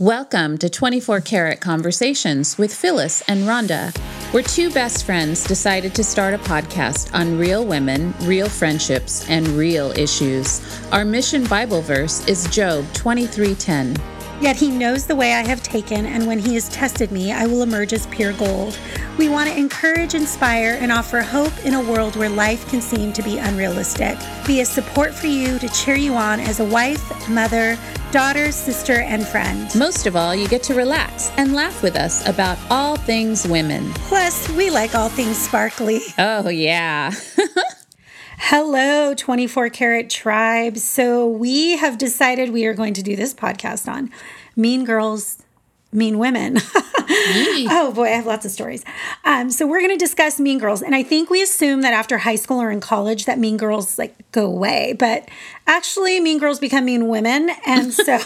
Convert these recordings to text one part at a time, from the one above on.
Welcome to 24 Karat Conversations with Phyllis and Rhonda. We're two best friends decided to start a podcast on real women, real friendships, and real issues. Our mission Bible verse is Job 23:10. Yet he knows the way I have taken, and when he has tested me, I will emerge as pure gold. We want to encourage, inspire, and offer hope in a world where life can seem to be unrealistic. Be a support for you to cheer you on as a wife, mother, daughter, sister, and friend. Most of all, you get to relax and laugh with us about all things women. Plus, we like all things sparkly. Oh, yeah. Hello, 24 Karat Tribe. So, we have decided we are going to do this podcast on mean girls, mean women. oh boy, I have lots of stories. Um, so we're going to discuss Mean Girls, and I think we assume that after high school or in college that Mean Girls like go away, but actually, Mean Girls become mean women, and so.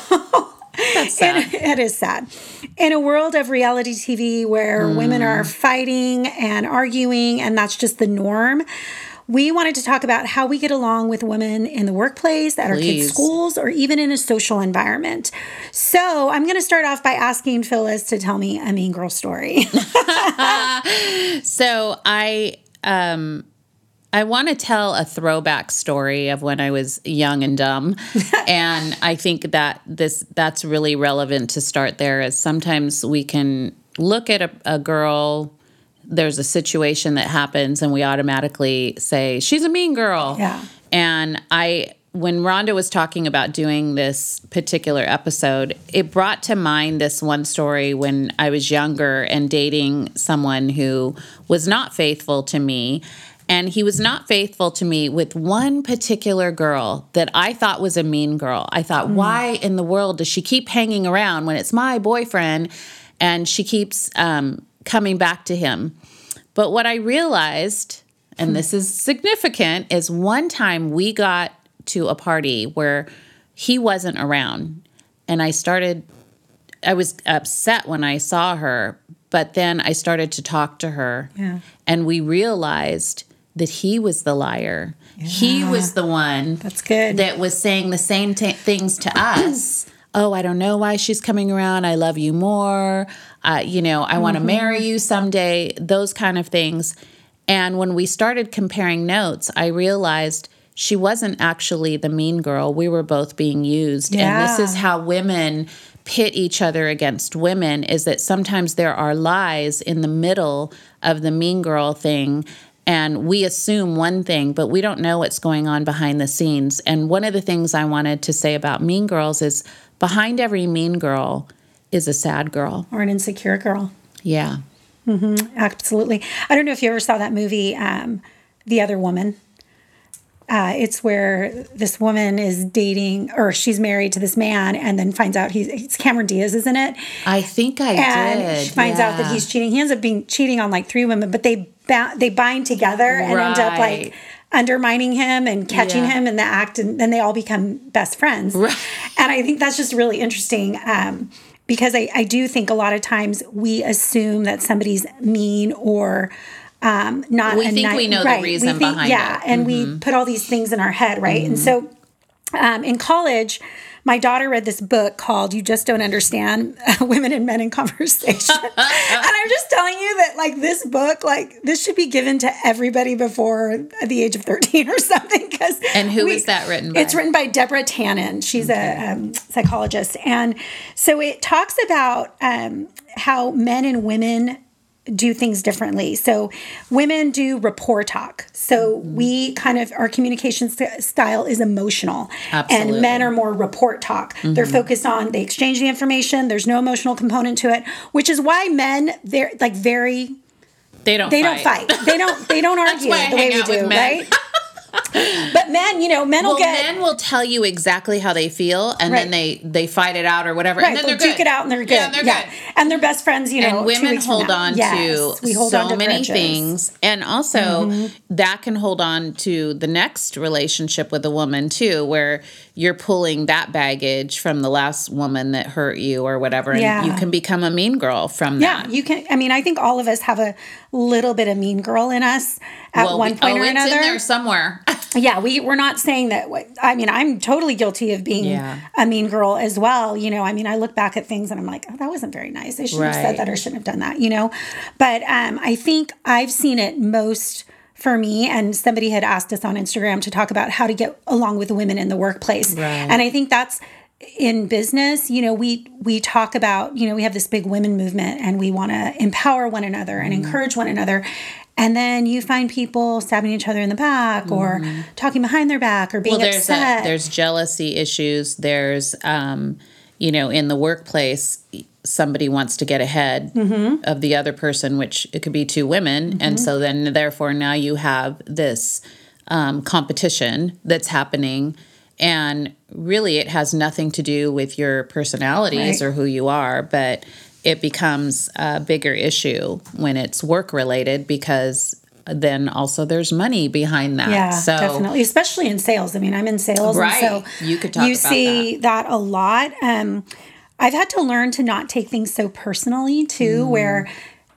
That's sad. It, it is sad. In a world of reality TV where mm. women are fighting and arguing, and that's just the norm, we wanted to talk about how we get along with women in the workplace, at Please. our kids' schools, or even in a social environment. So I'm going to start off by asking Phyllis to tell me a mean girl story. so I. Um, I want to tell a throwback story of when I was young and dumb. and I think that this that's really relevant to start there is sometimes we can look at a, a girl there's a situation that happens and we automatically say she's a mean girl. Yeah. And I when Rhonda was talking about doing this particular episode, it brought to mind this one story when I was younger and dating someone who was not faithful to me. And he was not faithful to me with one particular girl that I thought was a mean girl. I thought, mm. why in the world does she keep hanging around when it's my boyfriend and she keeps um, coming back to him. But what I realized, and this is significant, is one time we got to a party where he wasn't around. And I started, I was upset when I saw her, but then I started to talk to her. Yeah. And we realized that he was the liar. Yeah. He was the one that's good that was saying the same t- things to us oh, I don't know why she's coming around. I love you more. Uh, you know, I want to mm-hmm. marry you someday, those kind of things. And when we started comparing notes, I realized she wasn't actually the mean girl. We were both being used. Yeah. And this is how women pit each other against women is that sometimes there are lies in the middle of the mean girl thing and we assume one thing, but we don't know what's going on behind the scenes. And one of the things I wanted to say about Mean Girls is behind every mean girl is a sad girl or an insecure girl. Yeah. Mm-hmm, absolutely. I don't know if you ever saw that movie, um, The Other Woman. Uh, it's where this woman is dating, or she's married to this man, and then finds out he's it's Cameron Diaz, isn't it? I think I and did. She finds yeah. out that he's cheating. He ends up being cheating on like three women, but they ba- they bind together and right. end up like undermining him and catching yeah. him in the act, and then they all become best friends. Right. And I think that's just really interesting. Um, because I, I do think a lot of times we assume that somebody's mean or um, not. We think we know right. the reason think, behind yeah, it. and mm-hmm. we put all these things in our head, right? Mm-hmm. And so um, in college, my daughter read this book called You Just Don't Understand Women and Men in Conversation. and I'm just telling you that, like, this book, like, this should be given to everybody before the age of 13 or something. Because And who we, is that written by? It's written by Deborah Tannen. She's okay. a um, psychologist. And so it talks about um, how men and women do things differently. So women do rapport talk. So mm-hmm. we kind of our communication st- style is emotional, Absolutely. and men are more report talk. Mm-hmm. They're focused on they exchange the information. There's no emotional component to it, which is why men they're like very. They don't. They fight. don't fight. They don't. They don't argue the way we do, right? but men, you know, men will get men will tell you exactly how they feel, and right. then they they fight it out or whatever, right. and then They'll duke it out and they're good. Yeah, and they're yeah. good. And they're best friends, you know. And women hold on yes. to we hold so on to many things, and also mm-hmm. that can hold on to the next relationship with a woman too, where you're pulling that baggage from the last woman that hurt you or whatever, and yeah. you can become a mean girl from yeah, that. Yeah, you can. I mean, I think all of us have a little bit of mean girl in us at well, one we, point oh, or it's another. in there somewhere. yeah, we we're not saying that. I mean, I'm totally guilty of being Yeah. a mean girl as well. You know, I mean, I look back at things and I'm like, oh, that wasn't very nice. I shouldn't have said that or shouldn't have done that. You know, but um, I think I've seen it most for me. And somebody had asked us on Instagram to talk about how to get along with women in the workplace, Right. and I think that's in business you know we we talk about you know we have this big women movement and we want to empower one another and Mm-hmm. encourage one another and then you find people stabbing each other in the back or talking behind their back or being Mm-hmm. well there's upset a, there's jealousy issues there's um you know in the workplace somebody wants to get ahead Mm-hmm. of the other person which it could be two women and so then therefore now you have this um, competition that's happening and really it has nothing to do with your personalities Right. or who you are but it becomes a bigger issue when it's work related because then also there's money behind that yeah so definitely especially in sales i mean i'm in sales Right. and so You could talk you about see that. a lot um i've had to learn to not take things so personally too Mm. where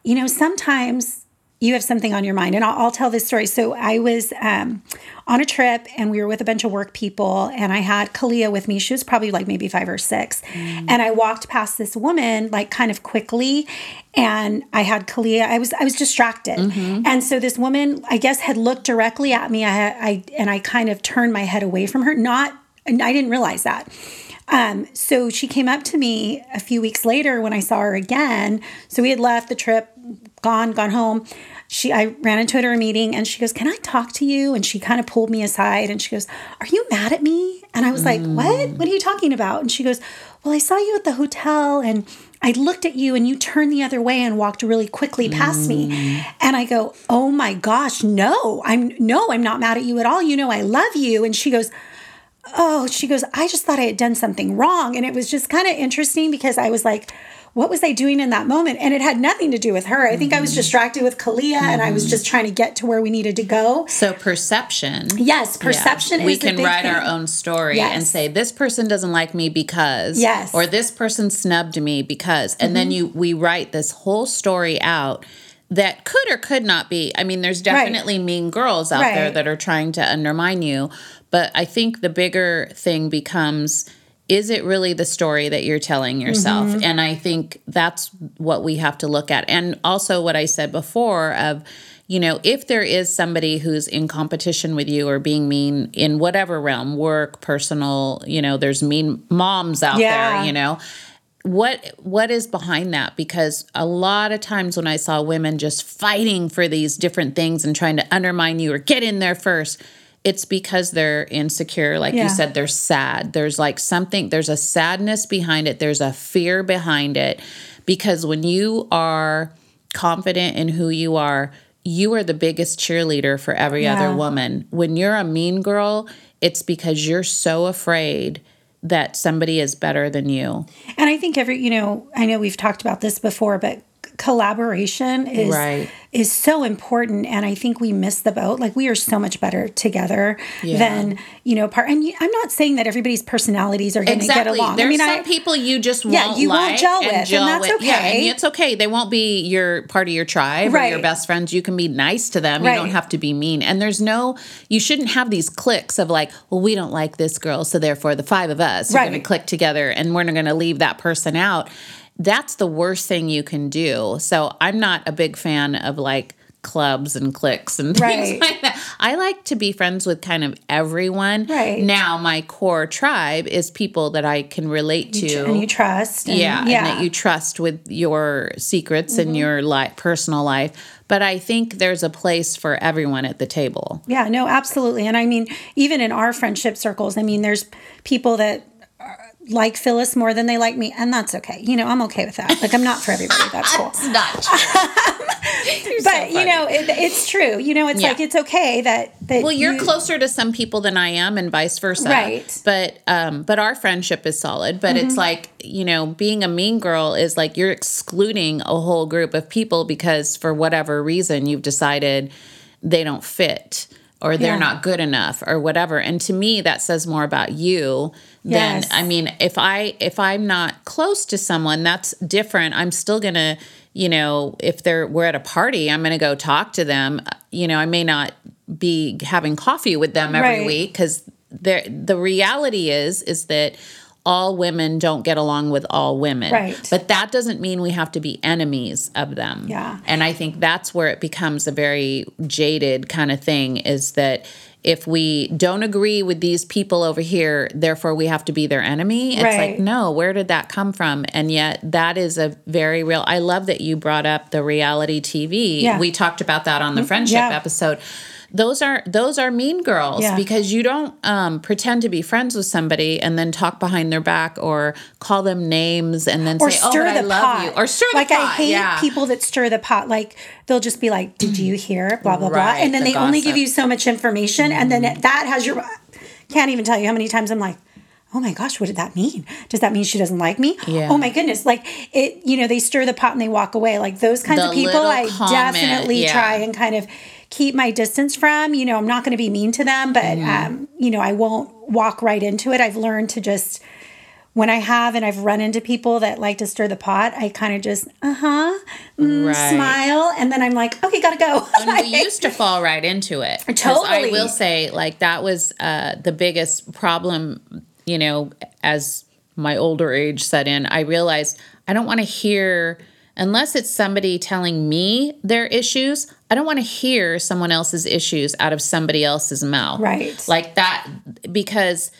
you know sometimes you have something on your mind. And I'll, I'll tell this story. So i was um, on a trip and we were with a bunch of work people and i had kalia with me. She was probably like maybe five or six. Mm. and i walked past this woman like kind of quickly and i had kalia. I was i was distracted. Mm-hmm. and so this woman i guess had looked directly at me. I, I and i kind of turned my head away from her. Not and i didn't realize that. Um, so she came up to me a few weeks later when I saw her again. So we had left the trip, gone, gone home. She, I ran into her at a meeting, and she goes, "Can I talk to you?" And she kind of pulled me aside, and she goes, "Are you mad at me?" And I was like, mm. "What? What are you talking about?" And she goes, "Well, I saw you at the hotel, and." I looked at you and you turned the other way and walked really quickly past me. Mm. And I go, "Oh my gosh, no. I'm no, I'm not mad at you at all. You know I love you." And she goes, oh, she goes, I just thought I had done something wrong. And it was just kind of interesting because I was like, what was I doing in that moment? And it had nothing to do with her. I think I was distracted with Kalia and I was just trying to get to where we needed to go. So perception. Yes, perception Yeah. We can write thing. our own story and say this person doesn't like me because Yes. Mm-hmm. or this person snubbed me because and then you we write this whole story out that could or could not be. I mean, there's definitely mean girls out there that are trying to undermine you, but I think the bigger thing becomes is it really the story that you're telling yourself? Mm-hmm. And I think that's what we have to look at. And also what I said before of you know, if there is somebody who's in competition with you or being mean in whatever realm, work, personal, you know, there's mean moms out Yeah. there, you know. What what is behind that? Because a lot of times when I saw women just fighting for these different things and trying to undermine you or get in there first, it's because they're insecure. Like Yeah. you said, they're sad. There's like something, there's a sadness behind it, there's a fear behind it. Because when you are confident in who you are, you are the biggest cheerleader for every Yeah. other woman. When you're a mean girl, it's because you're so afraid that somebody is better than you. And I think every, you know, I know we've talked about this before, but collaboration is Right. is so important and I think we miss the boat. Like we are so much better together Yeah. than, you know, part and I'm not saying that everybody's personalities are going to get along. There's I mean, some I people you just Yeah, won't you won't like gel with, and gel that's with. Yeah, and okay. it's okay. They won't be your part of your tribe or your best friends. You can be nice to them. You don't have to be mean. And there's no, you shouldn't have these cliques of like, well, we don't like this girl, so therefore the five of us are going to click together and we're not going to leave that person out. That's the worst thing you can do. So I'm not a big fan of like clubs and cliques and things Right. like that. I like to be friends with kind of everyone. Right. Now my core tribe is people that I can relate to. and you trust. and- yeah, yeah. and that you trust with your secrets and mm-hmm. your life, personal life. But I think there's a place for everyone at the table. Yeah, no, absolutely. And I mean, even in our friendship circles, I mean, there's people that like Phyllis more than they like me, and that's okay. You know, I'm okay with that. Like, I'm not for everybody. That's cool. it's not. But you know, it, it's true. You know, it's Yeah. like it's okay that that. Well, you're you- closer to some people than I am, and vice versa. Right. But um, but our friendship is solid. But Mm-hmm. it's like you know, being a mean girl is like you're excluding a whole group of people because for whatever reason you've decided they don't fit or they're Yeah. not good enough or whatever. And to me that says more about you than Yes. I mean if I if I'm not close to someone that's different. I'm still going to, you know, if they're we're at a party, I'm going to go talk to them. You know, I may not be having coffee with them every Right. week cuz the reality is is that all women don't get along with all women. Right. But that doesn't mean we have to be enemies of them. Yeah. And I think that's where it becomes a very jaded kind of thing is that if we don't agree with these people over here, therefore we have to be their enemy. It's Right. like, no, where did that come from? And yet that is a very real I love that you brought up the reality TV. Yeah. Mm-hmm. We talked about that on the friendship Yeah. episode. Those are those are mean girls Yeah. because you don't um, pretend to be friends with somebody and then talk behind their back or call them names and then or say, "Oh, stir but the I love pot. you," or stir like the pot. I hate yeah. people that stir the pot. Like they'll just be like, "Did you hear?" Blah blah blah, and then the they only give you so much information, and then Mm-hmm. that has your. Can't even tell you how many times I'm like. Oh my gosh, what did that mean? Does that mean she doesn't like me? Yeah. Oh my goodness. Like it, you know, they stir the pot and they walk away. Like those kinds The of people I comment, definitely yeah. try and kind of keep my distance from. You know, I'm not going to be mean to them, but Mm-hmm. um, you know, I won't walk right into it. I've learned to just when I have and I've run into people that like to stir the pot, I kind of just uh huh Right. smile, and then I'm like, okay, gotta go. and we used to fall right into it. 'Cause I will say, like that was uh, the biggest problem. You know, as my older age set in, I realized I don't want to hear unless it's somebody telling me their issues. I don't want to hear someone else's issues out of somebody else's mouth. Right. Like that, because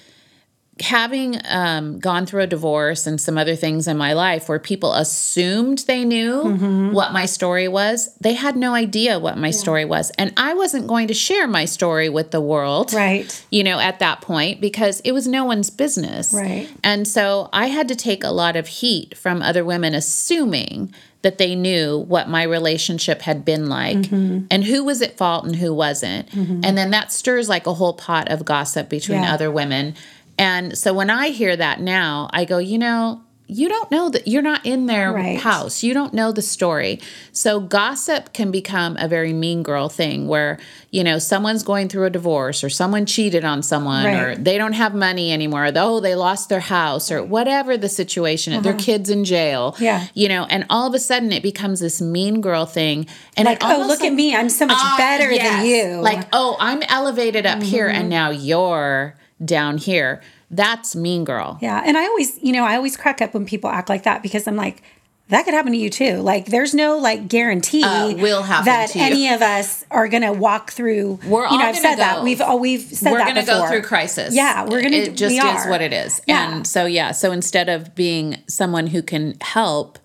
having um, gone through a divorce and some other things in my life where people assumed they knew Mm-hmm. what my story was, they had no idea what my story was. And I wasn't going to share my story with the world. Right. You know, at that point, because it was no one's business. Right. And so I had to take a lot of heat from other women assuming that they knew what my relationship had been like Mm-hmm. and who was at fault and who wasn't. And then that stirs like a whole pot of gossip between Yeah. other women. And so when I hear that now, I go, you know, you don't know that you're not in their Right. house. You don't know the story. So gossip can become a very mean girl thing where, you know, someone's going through a divorce or someone cheated on someone or they don't have money anymore. Or, Oh, they lost their house or whatever the situation, their kids in jail. Uh-huh. Yeah. You know, and all of a sudden it becomes this mean girl thing. And Like, oh, look at me. I'm so much Ah, better yes. than you. Mm-hmm. Like, oh, I'm elevated up here and now you're down here. That's mean girl. yeah. And I always, you know, I always crack up when people act like that because I'm like, that could happen to you too. Like, there's no like guarantee Uh, will happen that to any of us are gonna walk through. We're you all know, I've said that. go- We've oh, we've said that. We're that gonna before. go through crisis. Yeah, we're gonna. It just is what it is. Yeah. And so yeah, so instead of being someone who can help,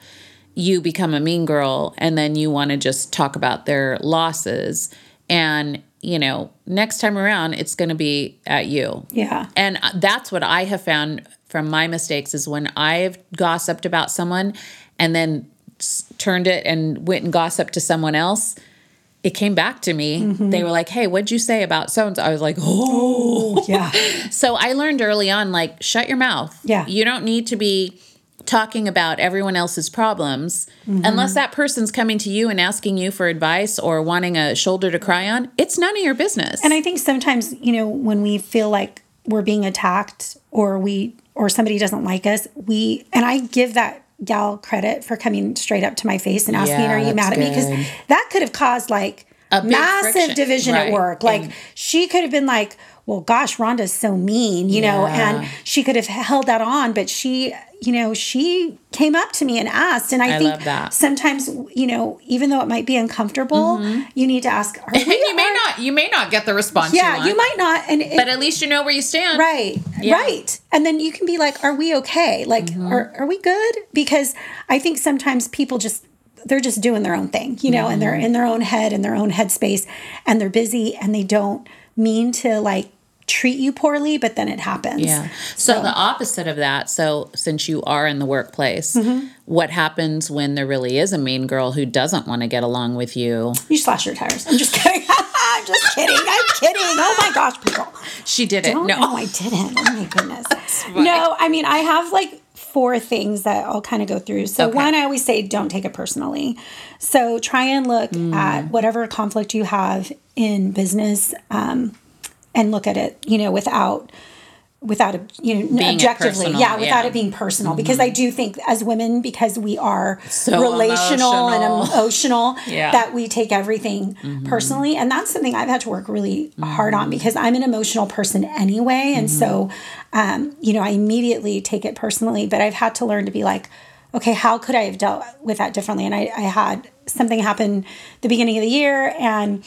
you become a mean girl, and then you want to just talk about their losses. And you know, next time around, it's going to be at you. Yeah. And uh, that's what I have found from my mistakes is when I've gossiped about someone and then turned it and went and gossiped to someone else, it came back to me. Mm-hmm. They were like, "Hey, what'd you say about so and so?" I was like, "Oh." Yeah. So I learned early on like shut your mouth. Yeah. You don't need to be talking about everyone else's problems Mm-hmm. unless that person's coming to you and asking you for advice or wanting a shoulder to cry on. It's none of your business. And I think sometimes, you know, when we feel like we're being attacked or we or somebody doesn't like us, we and I give that gal credit for coming straight up to my face and asking, Yeah, "Are you mad at me?" Because that could have caused like A massive friction. division Right. at work. Like And- she could have been like, "Well, gosh, Rhonda's so mean," you know, and she could have held that on, but she, you know, she came up to me and asked, and I, I think sometimes, you know, even though it might be uncomfortable, you need to ask, "Are we?" and you may not you may not get the response you yeah, want, you might not, and it, but at least you know where you stand. Right. Yeah. Right. And then you can be like, are we okay? Like, Mm-hmm. are, are we good? Because I think sometimes people just, they're just doing their own thing, you know, and they're Mm-hmm. in their own head and their own headspace and they're busy and they don't mean to like treat you poorly, but then it happens. Yeah. So, the opposite of that. So since you are in the workplace, Mm-hmm. what happens when there really is a mean girl who doesn't want to get along with you? You slash your tires. I'm just kidding. I'm just kidding. I'm kidding. Oh my gosh, people. She did it. No. no, I didn't. Oh my goodness. no, I mean, I have like four things that I'll kind of go through. So, Okay. one, I always say don't take it personally. So, try and look Mm. at whatever conflict you have in business um, and look at it, you know, without without a you know Being objectively. Personal, yeah without yeah. it being personal. Mm-hmm. Because i do think as women because we are So relational and emotional. emotional Yeah. that we take everything mm-hmm. personally. And that's something i've had to work really mm-hmm. hard on because i'm an emotional person anyway. And so um, you know i immediately take it personally. But i've had to learn to be like okay how could i have dealt with that differently? And i, I had something happen the beginning of the year and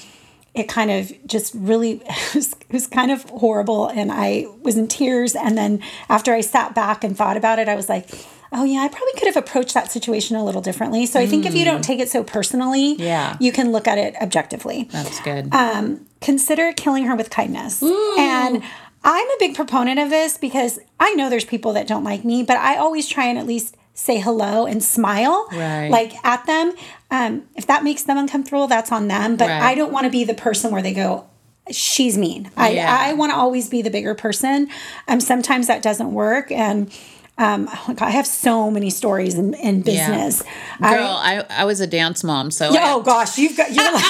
it kind of just really it was, it was kind of horrible and i was in tears and then after i sat back and thought about it i was like oh yeah i probably could have approached that situation a little differently so i think if you don't take it so personally Yeah. you can look at it objectively That's good. um, consider killing her with kindness. And I'm a big proponent of this because I know there's people that don't like me, but I always try and at least say hello and smile Right. like at them. Um, if that makes them uncomfortable, that's on them. But Right. I don't want to be the person where they go, she's mean. I, Yeah. I want to always be the bigger person. Um, sometimes that doesn't work. And um, oh God, I have so many stories in, in business. I- Girl, I, I was a dance mom, so I- oh gosh, you've got you're like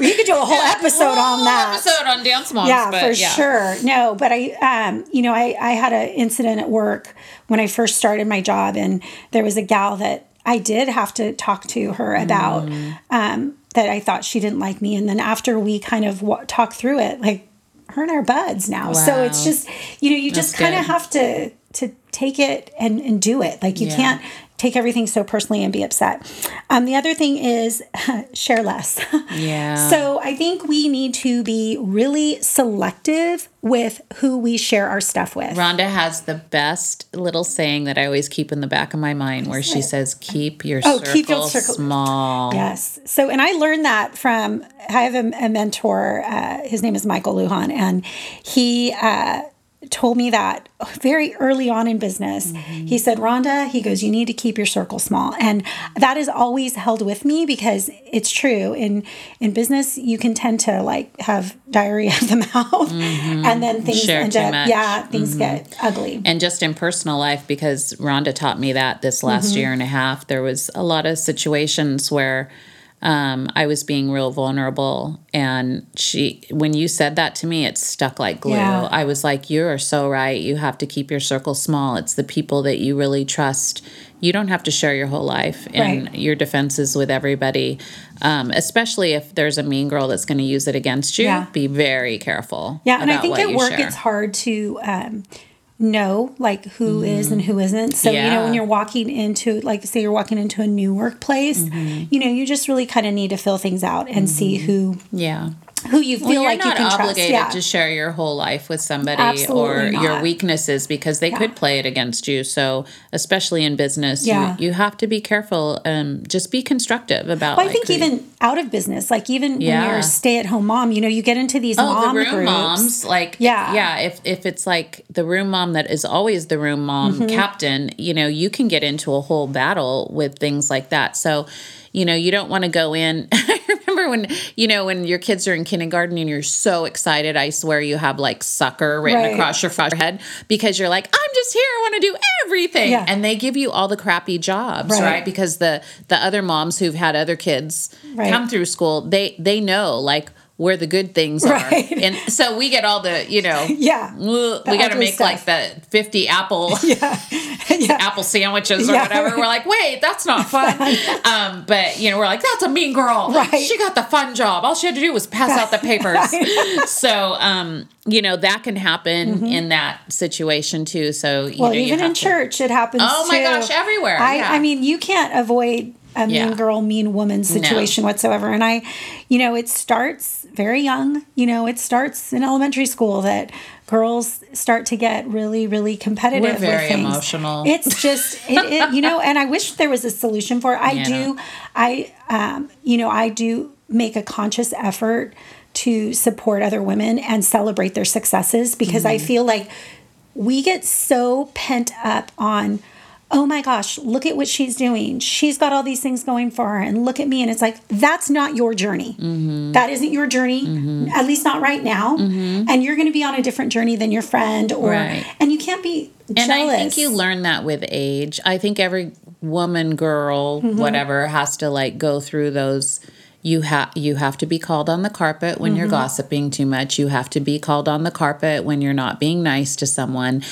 you could do a whole episode on Whole that. episode on dance moms. yeah, but for yeah. sure. No, but I, um, you know, I, I had an incident at work when I first started my job, and there was a gal that I did have to talk to her about Mm. um, that I thought she didn't like me, and then after we kind of wa- talked through it, like her and our buds now. So it's just, you know, you just kind of have to to take it and and do it. Like you Yeah. can't take everything so personally and be upset. Um, the other thing is share less. Yeah. So I think we need to be really selective with who we share our stuff with. Rhonda has the best little saying that I always keep in the back of my mind where she says, Keep your Oh, circle keep your circle- small. Yes. So, and I learned that from, I have a, a mentor, uh, his name is Michael Lujan, and he, uh, told me that very early on in business. He mm-hmm. said, Rhonda, he goes, you need to keep your circle small. And that is always held with me because it's true. In in business, you can tend to like have diarrhea of the mouth mm-hmm. and then things Share end up, much. yeah, things mm-hmm. get ugly. And just in personal life, because Rhonda taught me that this last Mm-hmm. year and a half, there was a lot of situations where um, I was being real vulnerable. And she, when you said that to me, it stuck like glue. Yeah. I was like, you are so right. You have to keep your circle small. It's the people that you really trust. You don't have to share your whole life and Right. your defenses with everybody, um, especially if there's a mean girl that's going to use it against you. Yeah. Be very careful. Yeah, and I think at work share. it's hard to um, know like who is and who isn't. So you know Mm-hmm. When you're walking into like say you're walking into a new workplace, Mm-hmm. you know you just really kind of need to fill things out and see who yeah. Who you feel Well, you're like you not can trust. obligated Yeah. to share your whole life with somebody Absolutely or your weaknesses because they could play it against you. So, especially in business, Yeah. you, you have to be careful. Um, just be constructive about. Well, I like, think even out of business, like even when you're a stay-at-home mom, you know, you get into these Oh, mom the room groups. moms, like Yeah. yeah. If if it's like the room mom that is always the room mom Mm-hmm. captain, you know, you can get into a whole battle with things like that. So, you know, you don't want to go in. Remember when you know when your kids are in kindergarten and you're so excited. I swear you have like sucker written Right. across your forehead because you're like, I'm just here. I want to do everything, Yeah. and they give you all the crappy jobs, Right. right? Because the the other moms who've had other kids Right. come through school, they they know like where the good things Right. are. And so we get all the, you know, Yeah. The we got to make stuff. like the 50 apple yeah. yeah. apple sandwiches or Yeah. whatever. We're like, wait, that's not fun. um, but you know, we're like, that's a mean girl. Right. She got the fun job. All she had to do was pass out the papers. so, um, you know, that can happen in that situation too. So, you Mm-hmm. Well, know, even in to- church, it happens. Oh my too. gosh, everywhere, I, yeah. I mean, you can't avoid a mean girl, mean woman situation whatsoever. And I, you know, it starts very young. You know, it starts in elementary school that girls start to get really, really competitive. We're very emotional. It's just, it, it, you know, and I wish there was a solution for it. I Yeah. do, I, um, you know, I do make a conscious effort to support other women and celebrate their successes because I Mm-hmm. feel like we get so pent up on oh my gosh look at what she's doing she's got all these things going for her and look at me and it's like that's not your journey Mm-hmm. That isn't your journey at least not right now and you're going to be on a different journey than your friend or Right. and you can't be And jealous I think you learn that with age. I think every woman, girl, Mm-hmm. whatever, has to like go through those you have you have to be called on the carpet when Mm-hmm. you're gossiping too much. You have to be called on the carpet when you're not being nice to someone.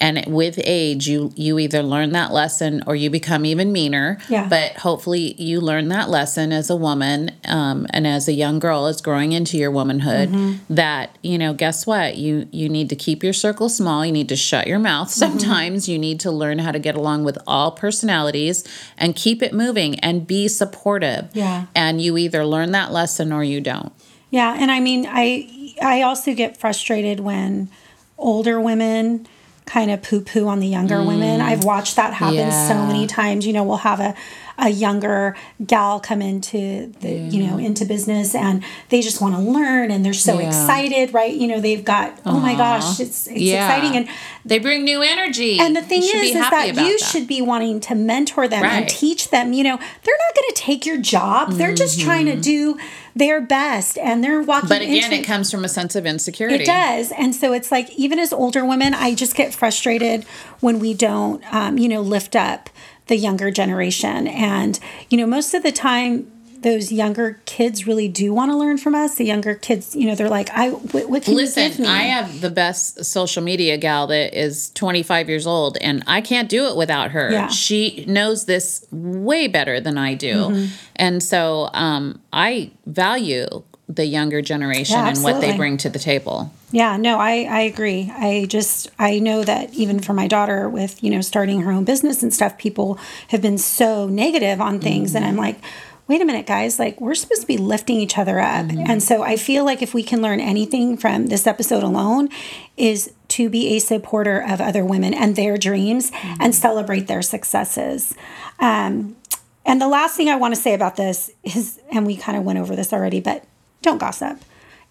And with age, you you either learn that lesson or you become even meaner. Yeah. But hopefully, you learn that lesson as a woman um, and as a young girl, as growing into your womanhood. Mm-hmm. That you know, guess what? You you need to keep your circle small. You need to shut your mouth. Mm-hmm. Sometimes you need to learn how to get along with all personalities and keep it moving and be supportive. Yeah. And you either learn that lesson or you don't. Yeah, and I mean, I I also get frustrated when older women kind of poo poo on the younger women. I've watched that happen so Mm. Many times. You know, we'll have a a younger gal come into the you know into business and they just want to learn and they're so Yeah. excited right you know they've got oh my gosh it's it's exciting and they bring new energy. and the thing should is, is that you should be wanting to mentor them and teach them. You know, they're not going to take your job. They're just trying to do their best, and they're walking. But again, it comes from a sense of insecurity. it does, and so it's like even as older women, I just get frustrated when we don't, um, you know, lift up the younger generation. And you know, most of the time, those younger kids really do want to learn from us. The younger kids, you know, they're like, "I, what, what can you give Listen, me?" I have the best social media gal that is 25 years old, and I can't do it without her. Yeah. She knows this way better than I do. Mm-hmm. And so um, I value the younger generation Yeah, and what they bring to the table. Yeah, no, I, I agree. I just I know that even for my daughter with, you know, starting her own business and stuff, people have been so negative on things and I'm mm-hmm. like, wait a minute, guys, like we're supposed to be lifting each other up. Mm-hmm. And so I feel like if we can learn anything from this episode alone is to be a supporter of other women and their dreams and mm-hmm. celebrate their successes. Um, and the last thing I want to say about this is, and we kind of went over this already, but don't gossip.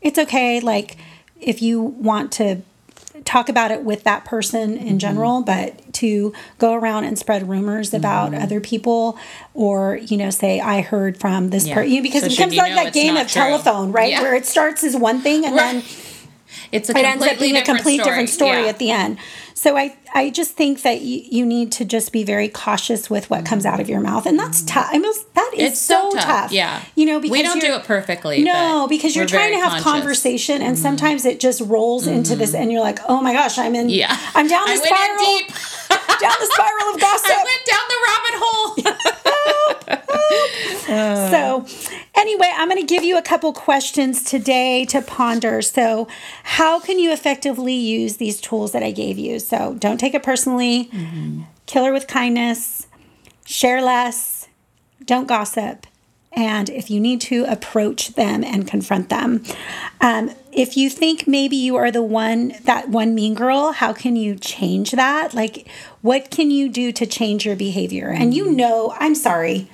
It's okay, like if you want to talk about it with that person Mm-hmm. in general, but to go around and spread rumors about Mm-hmm. other people, or you know, say I heard from this Yeah. person, because So it becomes like that game of true? telephone, right? Yeah. Where it starts as one thing and then It's a it ends up being a complete story. different story Yeah. at the end. So I I just think that you, you need to just be very cautious with what comes out of your mouth, and that's tough. I mean, that is It's so, so tough. tough, yeah. you know, because We don't do it perfectly, No, because you're trying to have conscious. Mm-hmm. conversation, and sometimes it just rolls into this, and you're like, oh my gosh, I'm in. Yeah. I'm down the I spiral. deep. down the spiral of gossip. I went down the rabbit hole. So, anyway, I'm going to give you a couple questions today to ponder. So, how can you effectively use these tools that I gave you? So, don't take it personally, kill her with kindness, share less, don't gossip. And if you need to, approach them and confront them. Um, if you think maybe you are the one, that one mean girl, how can you change that? Like, what can you do to change your behavior? And you know, I'm sorry,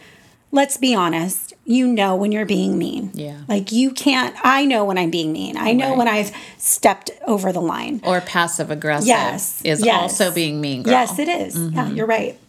let's be honest you know when you're being mean Yeah. like you can't i know when i'm being mean i know Right. when i've stepped over the line or passive aggressive yes is yes. also being mean girl. yes it is. yeah you're right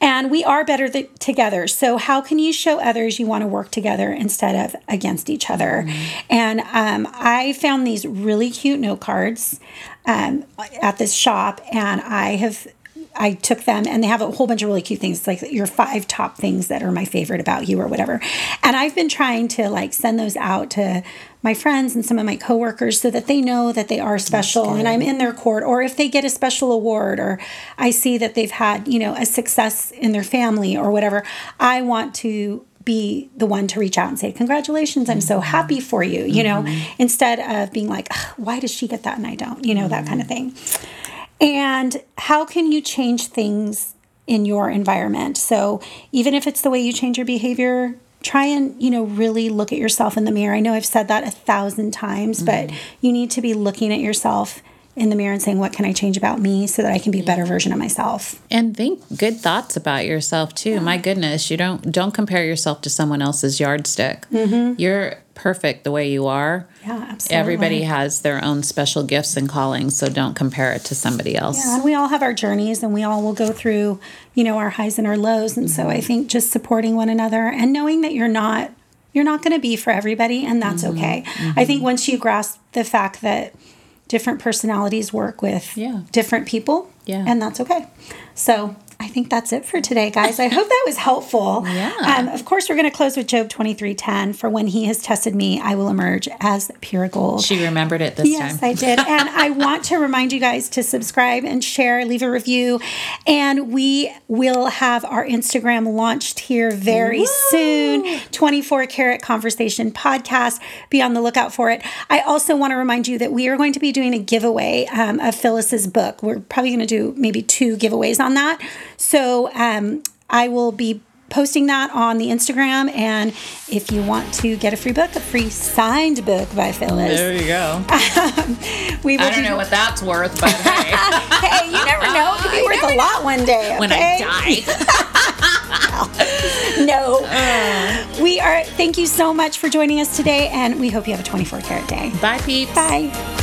and we are better th- together so how can you show others you want to work together instead of against each other and um, i found these really cute note cards um, at this shop and i have I took them and they have a whole bunch of really cute things like your five top things that are my favorite about you or whatever. And I've been trying to like send those out to my friends and some of my coworkers so that they know that they are special and I'm in their court. Or if they get a special award or I see that they've had, you know, a success in their family or whatever. I want to be the one to reach out and say congratulations i'm so mm-hmm. happy for you you know mm-hmm. instead of being like why does she get that and i don't? you know that kind of mm-hmm. thing and how can you change things in your environment? So, even if it's the way you change your behavior, try and, you know, really look at yourself in the mirror. I know I've said that a thousand times, but mm-hmm. you need to be looking at yourself in the mirror and saying, what can I change about me so that I can be a better version of myself? And think good thoughts about yourself too. My goodness, you don't don't compare yourself to someone else's yardstick. Mm-hmm. You're perfect the way you are. Yeah, absolutely. Everybody has their own special gifts and callings, so don't compare it to somebody else. Yeah, and we all have our journeys and we all will go through, you know, our highs and our lows. And so I mm-hmm. think just supporting one another and knowing that you're not you're not going to be for everybody and that's mm-hmm. okay. I think once you grasp the fact that different personalities work with Yeah. different people, Yeah. and that's okay. So I think that's it for today, guys. I hope that was helpful. Yeah. Um, of course, we're going to close with Job 23:10. For when he has tested me, I will emerge as pure gold. She remembered it this Yes, time. Yes, I did. And I want to remind you guys to subscribe and share, leave a review. And we will have our Instagram launched here very soon 24 Karat Conversation podcast. Be on the lookout for it. I also want to remind you that we are going to be doing a giveaway um, of Phyllis's book. We're probably going to do maybe two giveaways on that. So um, I will be posting that on the Instagram. And if you want to get a free book, a free signed book by Phyllis, There you go. we will I don't be- know what that's worth, but hey, hey, you never know. It could be worth a lot one day. when? I die. No. we are, thank you so much for joining us today, and we hope you have a 24 karat day. Bye, peeps. Bye.